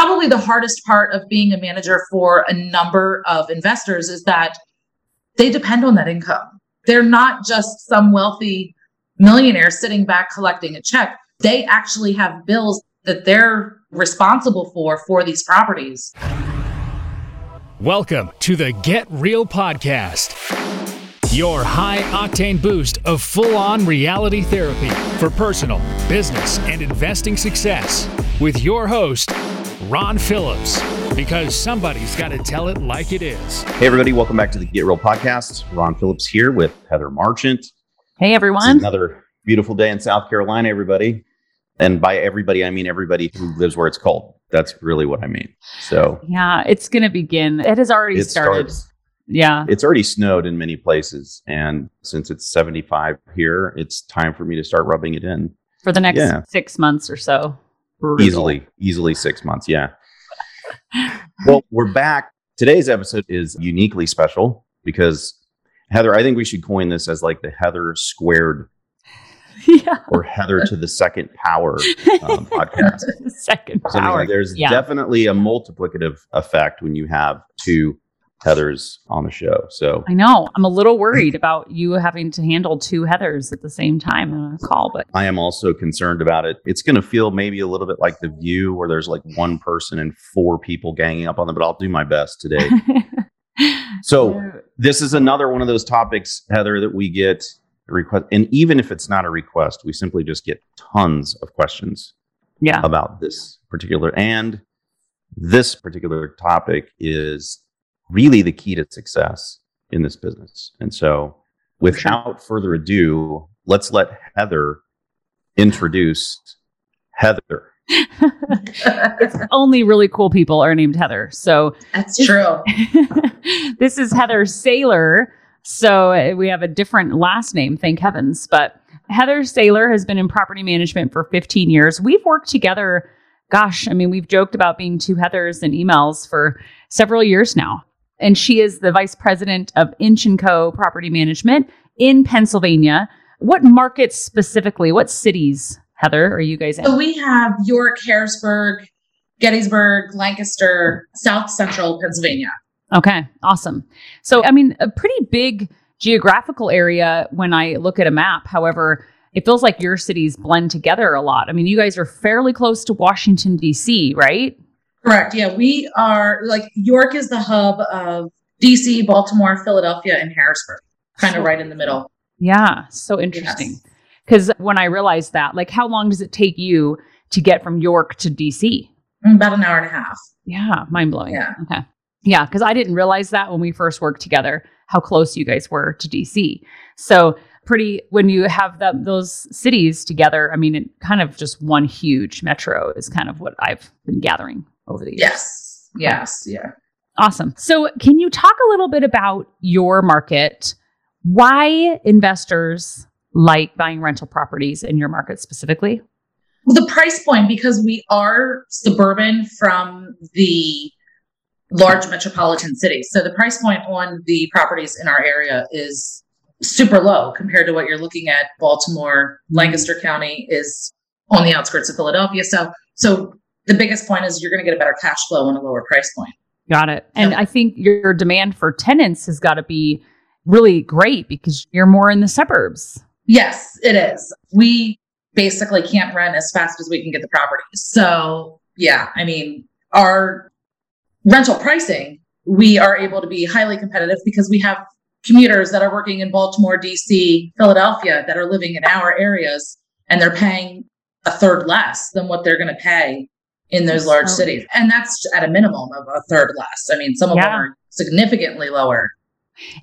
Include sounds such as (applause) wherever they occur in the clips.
probably the hardest part of being a manager for a number of investors is that they depend on that income. They're not just some wealthy millionaire sitting back collecting a check. They actually have bills that they're responsible for for these properties. Welcome to the Get Real Podcast, your high octane boost of full on reality therapy for personal, business, and investing success with your host, Ron Phillips, because somebody's got to tell it like it is. Hey, everybody, welcome back to the Get Real Podcast. Ron Phillips here with Heather Marchant. Hey, It's everyone. another beautiful day in South Carolina, everybody. And by everybody, I mean everybody who lives where it's cold. That's really what I mean. So Yeah, it's going to begin. It has already it started. starts. Yeah. It's already snowed in many places. And since it's 75 here, it's time for me to start rubbing it in For the next Yeah. six months or so. Brutal. easily, easily six months. Yeah. well, we're back. Today's episode is uniquely special because Heather, I think we should coin this as like the Heather squared yeah. or Heather to the second power um, (laughs) podcast. Second Something power. like there's Yeah. definitely a multiplicative effect when you have two Heathers on the show. So I know. I'm a little worried about you having to handle two Heathers at the same time on a call, but I am also concerned about it. It's going to feel maybe a little bit like The View, where there's like one person and four people ganging up on them, but I'll do my best today. (laughs) So this is another one of those topics, Heather, that we get request, and even if it's not a request, we simply just get tons of questions yeah. about this particular and this particular topic is really the key to success in this business. And so, without further ado, let's let Heather introduce Heather. it's Only really cool people are named Heather. So That's true. (laughs) this is Heather Saylor. So uh, we have a different last name, thank heavens. But Heather Saylor has been in property management for 15 years. We've worked together, gosh, I mean, we've joked about being two Heathers in emails for several years now. And she is the vice president of Inch & Co. Property Management in Pennsylvania. What markets specifically, what cities, Heather, are you guys in? So we have York, Harrisburg, Gettysburg, Lancaster, South Central Pennsylvania. Okay, awesome. So, I mean, a pretty big geographical area when I look at a map. However, it feels like your cities blend together a lot. I mean, you guys are fairly close to Washington, D.C., right? Correct. Yeah, we are like York is the hub of DC, Baltimore, Philadelphia, and Harrisburg, kind of right in the middle. Yeah, so interesting. Yes. Because when I realized that, like, how long does it take you to get from York to D.C.? Mm, about an hour and a half. Yeah, mind blowing. Yeah. Okay. Yeah, because I didn't realize that when we first worked together, how close you guys were to DC. So pretty when you have that those cities together. I mean, it kind of just one huge metro is kind of what I've been gathering over the years. Yes. Yes. Yeah. Awesome. So can you talk a little bit about your market? Why investors like buying rental properties in your market specifically? the price point because we are suburban from the large metropolitan cities. So the price point on the properties in our area is super low compared to what you're looking at. Baltimore, Lancaster County is on the outskirts of Philadelphia. So so the biggest point is you're going to get a better cash flow and a lower price point. Got it. And Yeah. I think your demand for tenants has got to be really great because you're more in the suburbs. Yes, it is. We basically can't rent as fast as we can get the properties. So, yeah, I mean, our rental pricing, we are able to be highly competitive because we have commuters that are working in Baltimore, DC, Philadelphia that are living in our areas and they're paying a third less than what they're going to pay in those large Oh. cities. And that's at a minimum of a third less. I mean, some of them are significantly lower.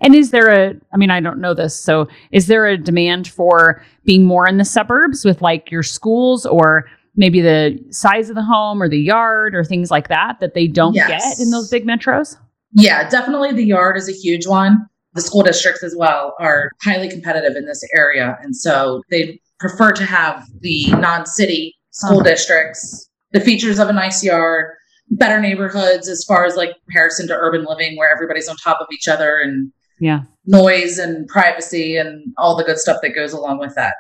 And is there a, I mean, I don't know this. So is there a demand for being more in the suburbs with like your schools or maybe the size of the home or the yard or things like that that they don't Yes. get in those big metros? Yeah, definitely the yard is a huge one. The school districts as well are highly competitive in this area. And so they prefer to have the non city school Uh-huh. districts, the features of a nice yard, better neighborhoods as far as like comparison to urban living where everybody's on top of each other and Yeah. noise and privacy and all the good stuff that goes along with that.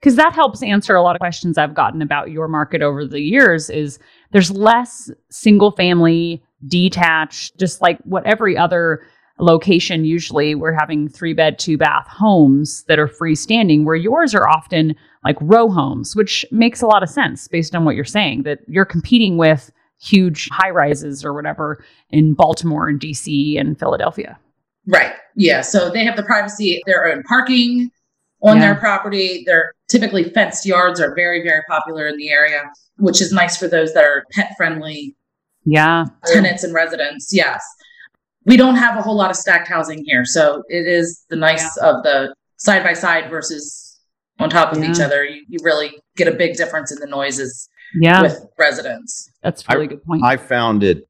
because that helps answer a lot of questions I've gotten about your market over the years is there's less single family detached, just like what every other location usually we're having three bed, two bath homes that are freestanding, where yours are often like row homes, which makes a lot of sense based on what you're saying that you're competing with huge high rises or whatever in Baltimore and DC and Philadelphia. Right. Yeah. So they have the privacy, their own parking on yeah. their property. Their typically fenced yards are very, very popular in the area, which is nice for those that are pet friendly. Yeah. Tenants and residents. Yes. We don't have a whole lot of stacked housing here. So it is the nice yeah. of the side by side versus on top of yeah. each other. You, you really get a big difference in the noises yeah. with residents. That's a really I, good point. I found it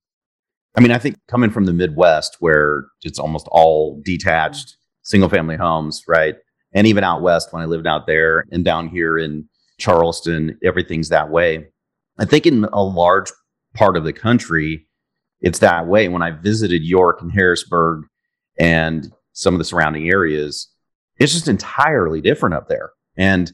I mean, I think coming from the Midwest where it's almost all detached single family homes, right? And even out west when I lived out there and down here in Charleston, everything's that way. I think in a large part of the country, it's that way. When I visited York and Harrisburg and some of the surrounding areas, it's just entirely different up there. And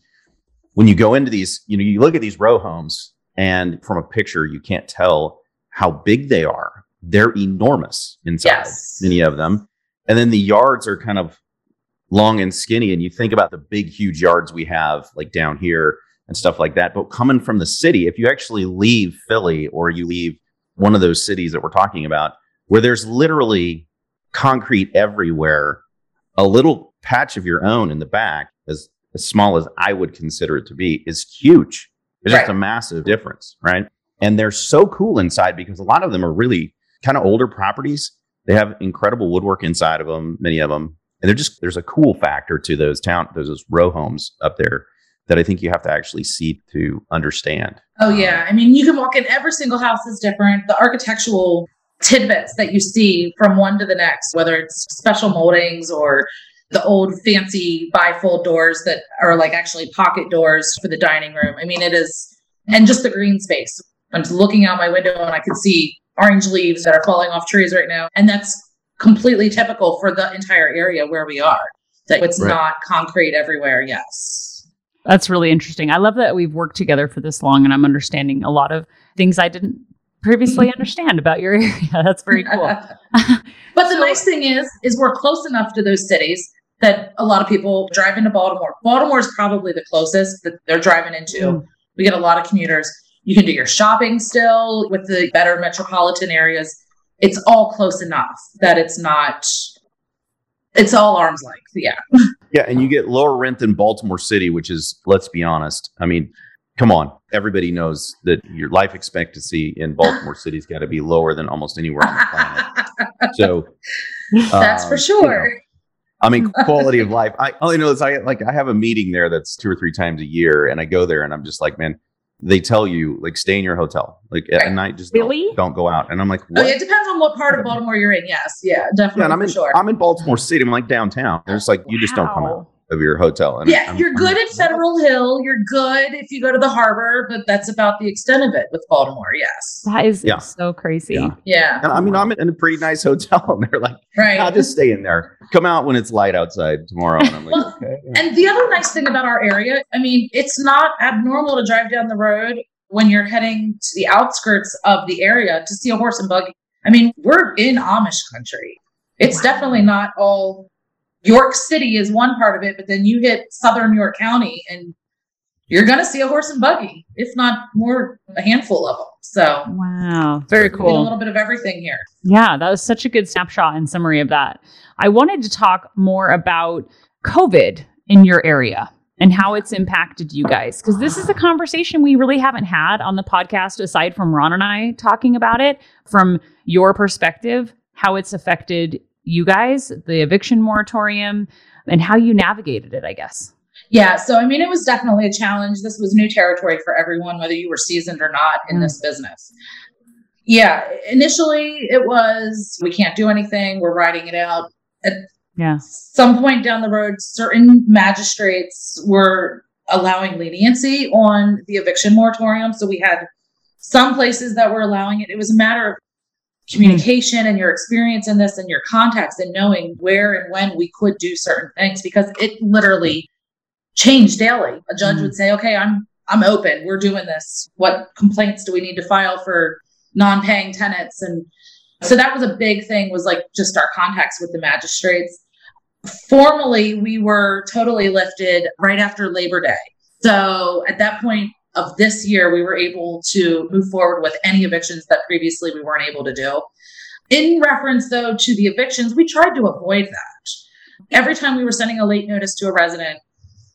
when you go into these, you know, you look at these row homes and from a picture, you can't tell how big they are. They're enormous inside, yes. many of them. And then the yards are kind of long and skinny. And you think about the big, huge yards we have like down here and stuff like that. But coming from the city, if you actually leave Philly or you leave one of those cities that we're talking about, where there's literally concrete everywhere, a little patch of your own in the back, as, as small as I would consider it to be, is huge. It's right. just a massive difference, right? And they're so cool inside because a lot of them are really kind of older properties. They have incredible woodwork inside of them, many of them. And they're just, there's a cool factor to those town, those row homes up there that I think you have to actually see to understand. Oh, yeah. I mean, you can walk in, every single house is different. The architectural tidbits that you see from one to the next, whether it's special moldings or the old fancy bifold doors that are like actually pocket doors for the dining room. I mean, it is, and just the green space. I'm just looking out my window and I can see orange leaves that are falling off trees right now. And that's completely typical for the entire area where we are. That it's right. not concrete everywhere. Yes. That's really interesting. I love that we've worked together for this long and I'm understanding a lot of things I didn't previously (laughs) understand about your area. (laughs) That's very cool. (laughs) but the so, nice thing is is we're close enough to those cities that a lot of people drive into Baltimore. Baltimore is probably the closest that they're driving into. Mm. We get a lot of commuters. You can do your shopping still with the better metropolitan areas. It's all close enough that it's not, it's all arm's length. Yeah. (laughs) Yeah. And you get lower rent than Baltimore City, which is, let's be honest. I mean, come on. Everybody knows that your life expectancy in Baltimore (laughs) City's got to be lower than almost anywhere on the planet. (laughs) so that's um, for sure. You know, I mean, (laughs) quality of life. I oh, only know this. I like I have a meeting there that's two or three times a year, and I go there and I'm just like, man, they tell you like stay in your hotel like right. at night just really? don't, don't, go out and i'm like what? Oh, it depends on what part of baltimore you're in yes yeah definitely yeah, i'm in sure i'm in baltimore city i'm like downtown there's like you wow. just don't come out of your hotel. And yeah, I'm, you're good I'm, at Federal Hill. You're good if you go to the harbor, but that's about the extent of it with Baltimore. Yes, that is yeah. so crazy. Yeah, yeah. And I mean, I'm in a pretty nice hotel, and they're like, right, I'll just stay in there. Come out when it's light outside tomorrow. And I'm like, well, okay. And the other nice thing about our area, I mean, it's not abnormal to drive down the road when you're heading to the outskirts of the area to see a horse and buggy. I mean, we're in Amish country. It's wow. definitely not all York City is one part of it, but then you hit southern York County and you're going to see a horse and buggy, if not more, a handful of them. So, wow, very cool. A little bit of everything here. Yeah, that was such a good snapshot and summary of that. I wanted to talk more about COVID in your area and how it's impacted you guys. Because this is a conversation we really haven't had on the podcast, aside from Ron and I talking about it from your perspective, how it's affected you guys, the eviction moratorium, and how you navigated it, I guess. Yeah, so I mean, it was definitely a challenge. This was new territory for everyone, whether you were seasoned or not in mm. this business. Yeah, initially it was we can't do anything, we're writing it out. At yeah. some point down the road, certain magistrates were allowing leniency on the eviction moratorium. So we had some places that were allowing it. It was a matter of communication and your experience in this and your context and knowing where and when we could do certain things because it literally changed daily. A judge mm would say, okay, I'm I'm open. We're doing this. What complaints do we need to file for non-paying tenants? And so that was a big thing was like just our contacts with the magistrates. Formally, we were totally lifted right after Labor Day. So at that point of this year, we were able to move forward with any evictions that previously we weren't able to do. In reference, though, to the evictions, we tried to avoid that. Every time we were sending a late notice to a resident,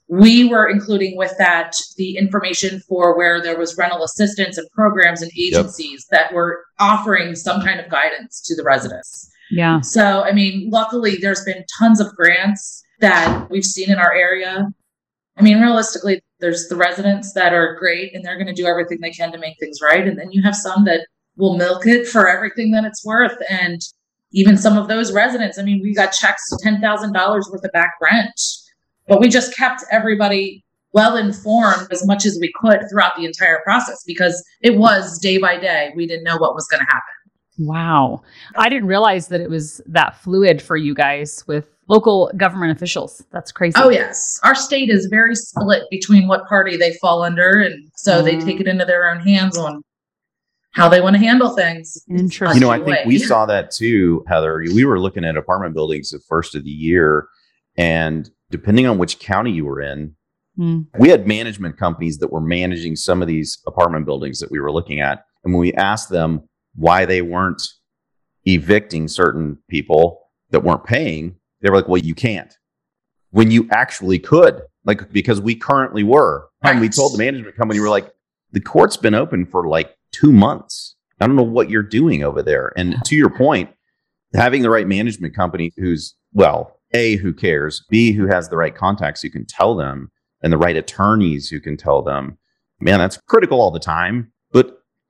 we were including with that the information for where there was rental assistance and programs and agencies yep. that were offering some kind of guidance to the residents. Yeah. So, I mean, luckily, there's been tons of grants that we've seen in our area. I mean, realistically, there's the residents that are great and they're going to do everything they can to make things right. And then you have some that will milk it for everything that it's worth. And even some of those residents, I mean, we got checks $10,000 worth of back rent, but we just kept everybody well informed as much as we could throughout the entire process because it was day by day. We didn't know what was going to happen. Wow. I didn't realize that it was that fluid for you guys with local government officials. That's crazy. Oh, yes. Our state is very split between what party they fall under. And so they take it into their own hands on how they want to handle things. Interesting. You know, I think we (laughs) saw that too, Heather. We were looking at apartment buildings the first of the year. And depending on which county you were in, mm. we had management companies that were managing some of these apartment buildings that we were looking at. And when we asked them why they weren't evicting certain people that weren't paying, they were like, well, you can't. When you actually could, like, because we currently were. And we told the management company, we're like, the court's been open for like two months. I don't know what you're doing over there. And to your point, having the right management company who's, well, A, who cares, B, who has the right contacts who can tell them, and the right attorneys who can tell them, man, that's critical all the time.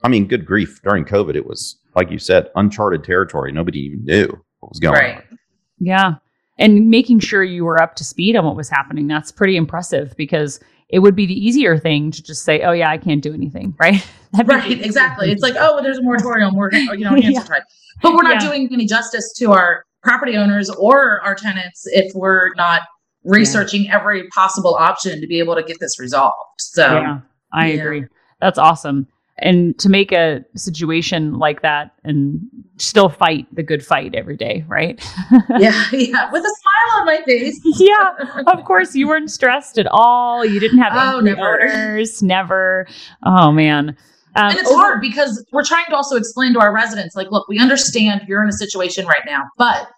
But I mean, good grief, during COVID, it was, like you said, uncharted territory. Nobody even knew what was going on. right. on. Yeah and making sure you were up to speed on what was happening. That's pretty impressive because it would be the easier thing to just say, "Oh yeah, I can't do anything," (laughs) right? right, exactly. It's like, "Oh, well, there's a moratorium, we're you know, (laughs) yeah. type," but we're not yeah. doing any justice to our property owners or our tenants if we're not researching yeah. every possible option to be able to get this resolved. So, yeah, I agree. That's awesome and to make a situation like that and still fight the good fight every day, right? (laughs) yeah, yeah, with a smile on my face. (laughs) yeah, of course, you weren't stressed at all. You didn't have oh, any never. orders, never. Oh man. Um, and it's hard because we're trying to also explain to our residents, like, look, we understand you're in a situation right now, but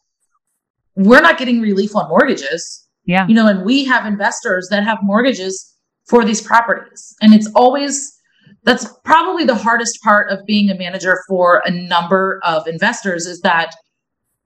we're not getting relief on mortgages. Yeah. You know, and we have investors that have mortgages for these properties. And it's always that's probably the hardest part of being a manager for a number of investors is that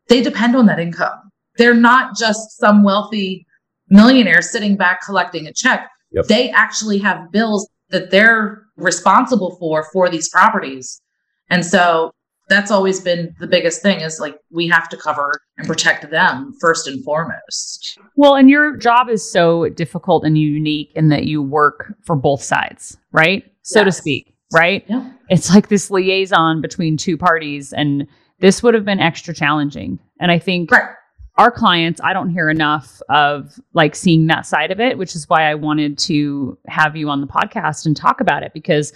they depend on that income. They're not just some wealthy millionaire sitting back collecting a check. Yep. They actually have bills that they're responsible for for these properties. And so that's always been the biggest thing is like we have to cover and protect them first and foremost. Well, and your job is so difficult and unique in that you work for both sides, right? So yes. to speak, right? Yeah. It's like this liaison between two parties and this would have been extra challenging. And I think right. our clients, I don't hear enough of like seeing that side of it, which is why I wanted to have you on the podcast and talk about it because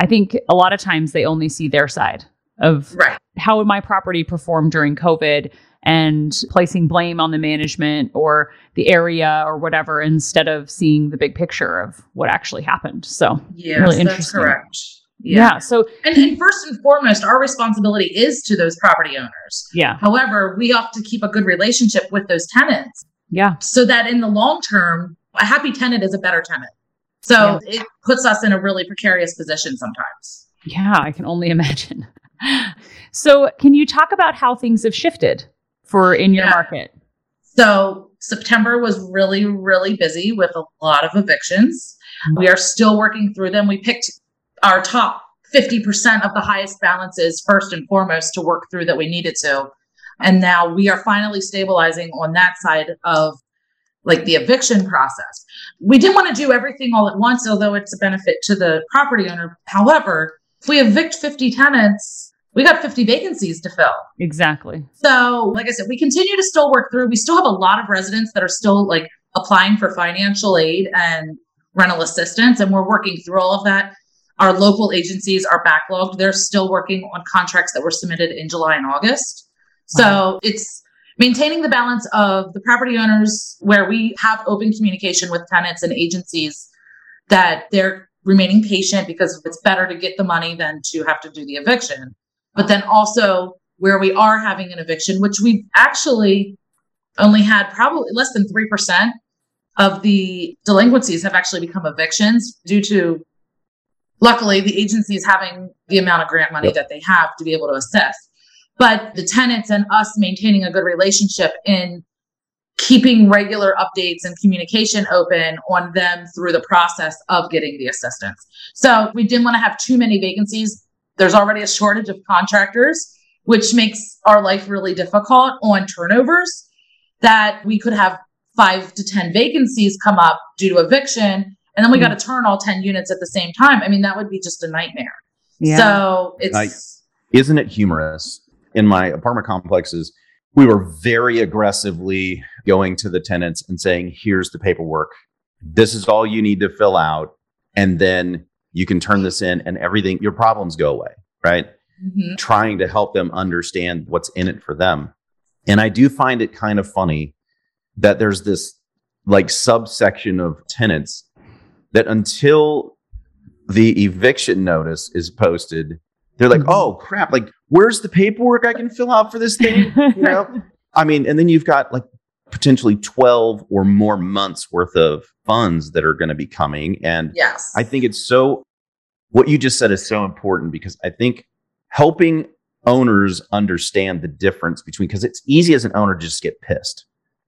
I think a lot of times they only see their side of right. how would my property perform during COVID and placing blame on the management or the area or whatever instead of seeing the big picture of what actually happened. So, yes, really that's correct. Yeah. yeah. So, and, and first and foremost, our responsibility is to those property owners. Yeah. However, we have to keep a good relationship with those tenants. Yeah. So that in the long term, a happy tenant is a better tenant. So yeah. it puts us in a really precarious position sometimes. Yeah, I can only (laughs) imagine so, can you talk about how things have shifted for in your yeah. market? So, September was really, really busy with a lot of evictions. Mm-hmm. We are still working through them. We picked our top 50% of the highest balances first and foremost to work through that we needed to. And now we are finally stabilizing on that side of like the eviction process. We didn't want to do everything all at once, although it's a benefit to the property owner. However, if we evict 50 tenants, we got 50 vacancies to fill. Exactly. So, like I said, we continue to still work through. We still have a lot of residents that are still like applying for financial aid and rental assistance. And we're working through all of that. Our local agencies are backlogged. They're still working on contracts that were submitted in July and August. So it's maintaining the balance of the property owners where we have open communication with tenants and agencies that they're remaining patient because it's better to get the money than to have to do the eviction. But then also where we are having an eviction, which we've actually only had probably less than 3% of the delinquencies have actually become evictions due to luckily the agencies having the amount of grant money that they have to be able to assess but the tenants and us maintaining a good relationship in keeping regular updates and communication open on them through the process of getting the assistance. So we didn't want to have too many vacancies. There's already a shortage of contractors, which makes our life really difficult on turnovers that we could have five to 10 vacancies come up due to eviction. And then we mm-hmm. got to turn all 10 units at the same time. I mean, that would be just a nightmare. Yeah. So it's. I, isn't it humorous in my apartment complexes, we were very aggressively going to the tenants and saying, here's the paperwork. This is all you need to fill out. And then you can turn this in and everything, your problems go away, right? Mm-hmm. Trying to help them understand what's in it for them. And I do find it kind of funny that there's this like subsection of tenants that until the eviction notice is posted, they're like, mm-hmm. oh crap, like where's the paperwork I can fill out for this thing? (laughs) You know? I mean, and then you've got like potentially 12 or more months worth of funds that are going to be coming. And yes, I think it's so, what you just said is so important because I think helping owners understand the difference between, because it's easy as an owner to just get pissed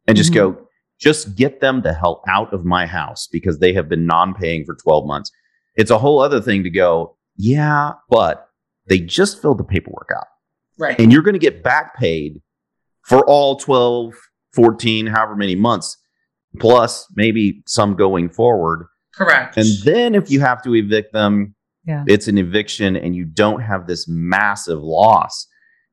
and just mm-hmm. go, just get them the hell out of my house because they have been non paying for 12 months. It's a whole other thing to go, yeah, but they just filled the paperwork out. Right. And you're going to get back paid for all 12, 14, however many months, plus maybe some going forward. Correct. And then if you have to evict them, yeah. it's an eviction and you don't have this massive loss.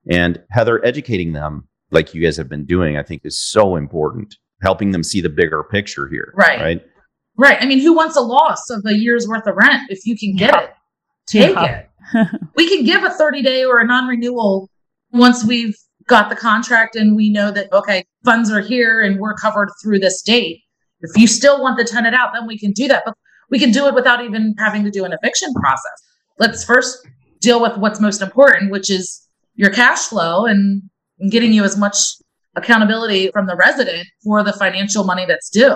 And Heather, educating them like you guys have been doing, I think is so important, helping them see the bigger picture here. Right. Right. Right. I mean, who wants a loss of a year's worth of rent if you can get yeah. it? Take yeah. it (laughs) we can give a 30 day or a non renewal once we've got the contract and we know that, okay, funds are here and we're covered through this date. If you still want the tenant out, then we can do that. But we can do it without even having to do an eviction process. Let's first deal with what's most important, which is your cash flow and, and getting you as much accountability from the resident for the financial money that's due.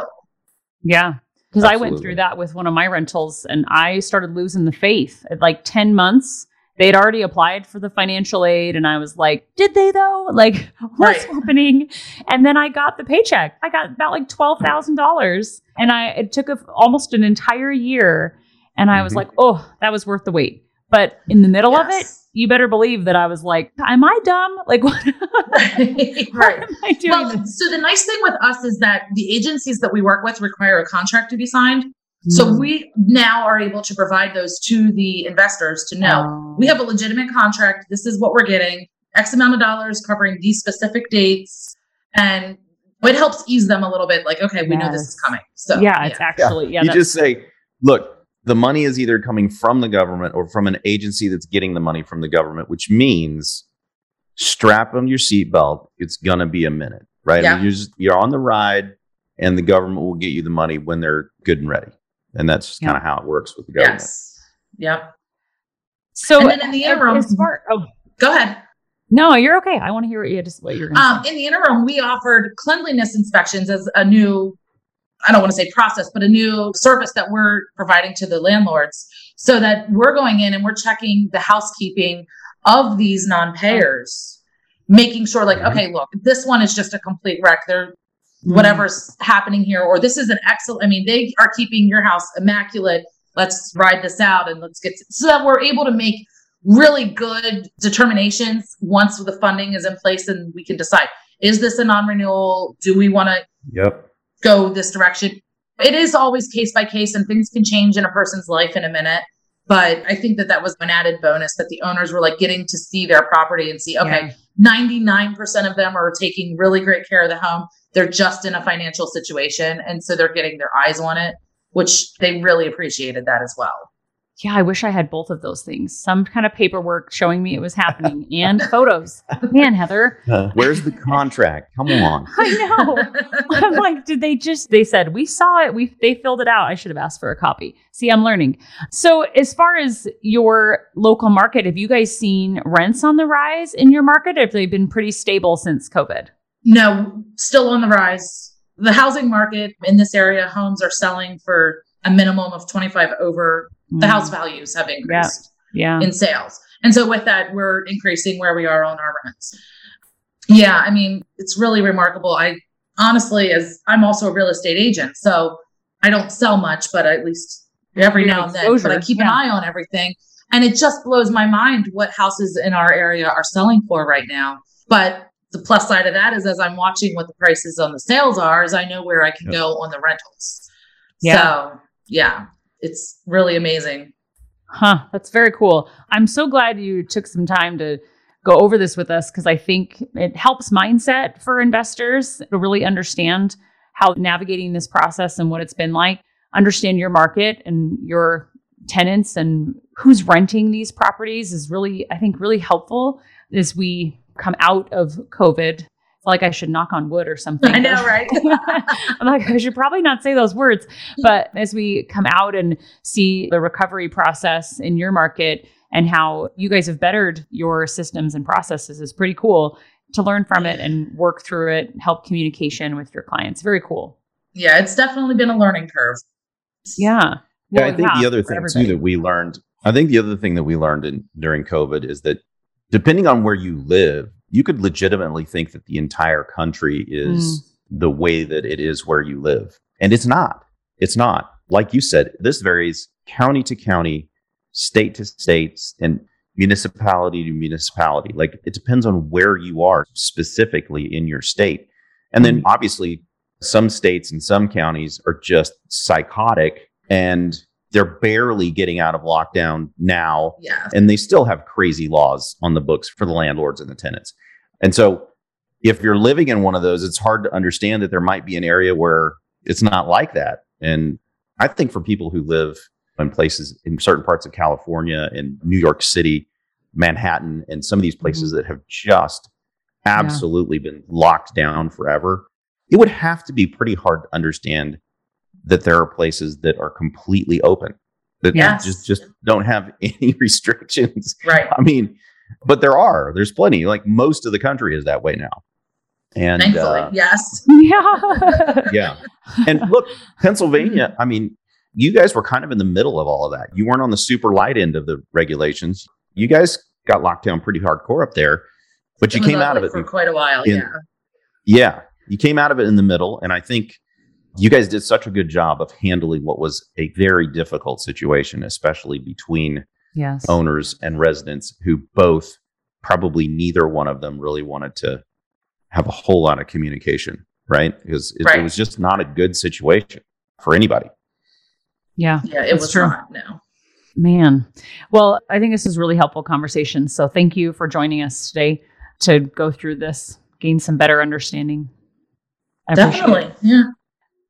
Yeah. Because I went through that with one of my rentals and I started losing the faith at like 10 months. They'd already applied for the financial aid, and I was like, Did they though? (laughs) Like, what's right. happening? And then I got the paycheck. I got about like $12,000. And I, it took a, almost an entire year. And I was mm-hmm. like, Oh, that was worth the wait. But in the middle yes. of it, you better believe that I was like, am I dumb? (laughs) Like, what, (laughs) right. am I doing? Well, so the nice thing with us is that the agencies that we work with require a contract to be signed. Mm. So we now are able to provide those to the investors to know oh. we have a legitimate contract. This is what we're getting X amount of dollars covering these specific dates. And it helps ease them a little bit like, okay, we yes. know this is coming. So yeah, it's actually, yeah. yeah you just say, look, the money is either coming from the government or from an agency that's getting the money from the government, which means strap on your seatbelt. It's gonna be a minute, right? Yeah. You're, just, you're on the ride, and the government will get you the money when they're good and ready, and that's yeah. kind of how it works with the government. Yes. Yep. So and then in the interim, far, oh, go ahead. No, you're okay. I want to hear what you just what you're. Um, say. In the interim, we offered cleanliness inspections as a new I don't want to say process, but a new service that we're providing to the landlords so that we're going in and we're checking the housekeeping of these non-payers, making sure like, mm-hmm. okay, look, this one is just a complete wreck. They're mm-hmm. whatever's happening here, or this is an excellent, I mean, they are keeping your house immaculate. Let's ride this out and let's get so that we're able to make really good determinations once the funding is in place and we can decide is this a non-renewal do we want to yep go this direction. It is always case by case, and things can change in a person's life in a minute. But I think that that was an added bonus that the owners were like getting to see their property and see, okay, yeah. 99% of them are taking really great care of the home. They're just in a financial situation. And so they're getting their eyes on it. which they really appreciated that as well. Yeah, I wish I had both of those things. Some kind of paperwork showing me it was happening and (laughs) photos. Man, Heather. Where's the contract? Come on. (laughs) I know. I'm like, did they just they said we saw it, we they filled it out. I should have asked for a copy. See, I'm learning. So as far as your local market, have you guys seen rents on the rise in your market? Have they been pretty stable since COVID? No, still on the rise. The housing market in this area, homes are selling for a minimum of 25 over the house Mm. values have increased Yeah. in sales. And so with that, we're increasing where we are on our rents. Yeah, I mean, it's really remarkable. I honestly, as I'm also a real estate agent, so I don't sell much, but at least every now and then, but I exposure, keep an eye on everything. And it just blows my mind what houses in our area are selling for right now. But the plus side of that is as I'm watching what the prices on the sales are, is I know where I can Yep. go on the rentals. Yeah. So yeah, it's really amazing. Huh. That's very cool. I'm so glad you took some time to go over this with us because I think it helps mindset for investors to really understand how navigating this process and what it's been like, understand your market and your tenants and who's renting these properties is really, I think, really helpful as we come out of COVID. I like I should knock on wood or (laughs) something. I know, right? (laughs) I'm like, I should probably not say those words. But as we come out and see the recovery process in your market and how you guys have bettered your systems and processes is pretty cool to learn from it and work through it, help communication with your clients. Very cool. yeah, it's definitely been a learning curve. Yeah. Yeah, I think yeah, the other thing everybody. too that we learned, I think the other thing that we learned in, during COVID is that depending on where you live, you could legitimately think that the entire country is Mm. the way that it is where you live. And it's not. It's not. Like you said, this varies county to county, state to state, and municipality to municipality. Like it depends on where you are specifically in your state. And then obviously, some states and some counties are just psychotic and they're barely getting out of lockdown now Yeah. and they still have crazy laws on the books for the landlords and the tenants. And so if you're living in one of those, it's hard to understand that there might be an area where it's not like that. And I think for people who live in places in certain parts of California and New York City, Manhattan, and some of these mm-hmm. places that have just absolutely been locked down forever, it would have to be pretty hard to understand that there are places that are completely open that Yes. just just don't have (laughs) any restrictions. Right. I mean, but there are. There's plenty. Like most of the country is that way now. And Thankfully, uh, yes. Yeah. (laughs) yeah. And look, Pennsylvania, I mean, you guys were kind of in the middle of all of that. You weren't on the super light end of the regulations. You guys got locked down pretty hardcore up there, but you It was came out of it. for quite a while. in- yeah. Yeah, you came out of it in the middle, and I think you guys did such a good job of handling what was a very difficult situation, especially between yes. owners and residents who both probably neither one of them really wanted to have a whole lot of communication, right? Because it, it was just not a good situation for anybody. Yeah. Yeah, it was true. not. No. Man. Well, I think this is really helpful conversation. So thank you for joining us today to go through this, gain some better understanding. I it. Definitely. Yeah.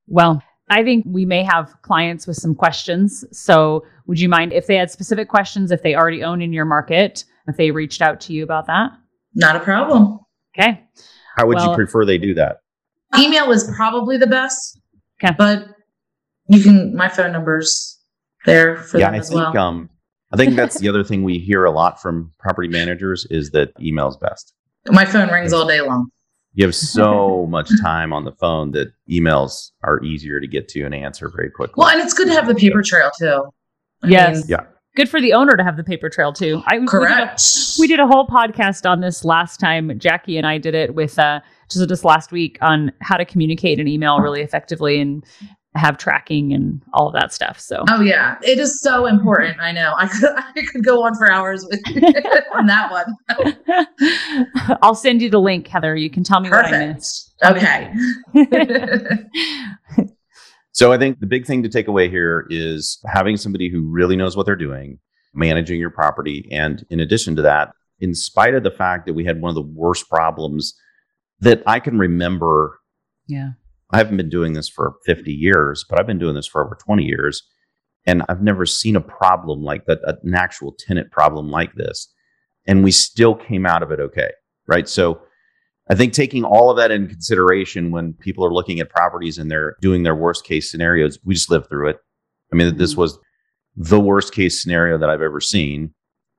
Well, I think we may have clients with some questions. So would you mind if they had specific questions, if they already own in your market, if they reached out to you about that? Not a problem. Okay. How would Well- you prefer they do that? Email is probably the best. Okay. But you can my phone number's there for yeah, them I as think well. um, I think that's the other thing we hear a lot from property managers is that email is best. my phone rings all day long. You have so (laughs) much time on the phone that emails are easier to get to and answer very quickly. Well, and it's good to have the paper trail too. I Yes. mean, Yeah. Good for the owner to have the paper trail too. I we did a- correct. We did a whole podcast on this last time. Jackie and I did it with uh, just just last week on how to communicate an email really effectively and have tracking and all of that stuff. So Oh yeah, it is so mm-hmm. important. I know. I could (laughs) I could go on for hours with (laughs) on that one. (laughs) I'll send you the link, Heather. You can tell me what I Perfect. missed. Okay. So I think the big thing to take away here is having somebody who really knows what they're doing, managing your property. And in addition to that, in spite of the fact that we had one of the worst problems that I can remember yeah. I haven't been doing this for 50 years, but I've been doing this for over 20 years. And I've never seen a problem like that, an actual tenant problem like this. And we still came out of it okay. Right. So I think taking all of that in consideration when people are looking at properties and they're doing their worst case scenarios, we just lived through it. I mean, this mm-hmm. was the worst case scenario that I've ever seen.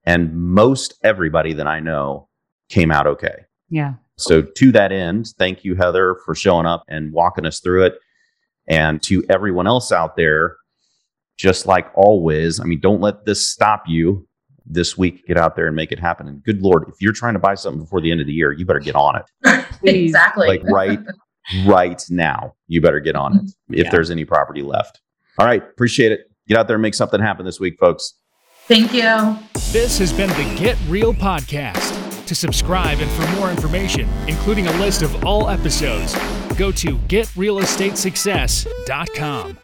And most everybody that I know came out okay. Yeah. So, to that end, thank you, Heather, for showing up and walking us through it. And to everyone else out there, just like always, I mean, don't let this stop you this week. Get out there and make it happen. And good Lord, if you're trying to buy something before the end of the year, you better get on it. (laughs) exactly. Like right, right now, you better get on it if yeah. there's any property left. All right. Appreciate it. Get out there and make something happen this week, folks. Thank you. This has been the Get Real Podcast. To subscribe and for more information, including a list of all episodes, go to getrealestatesuccess.com.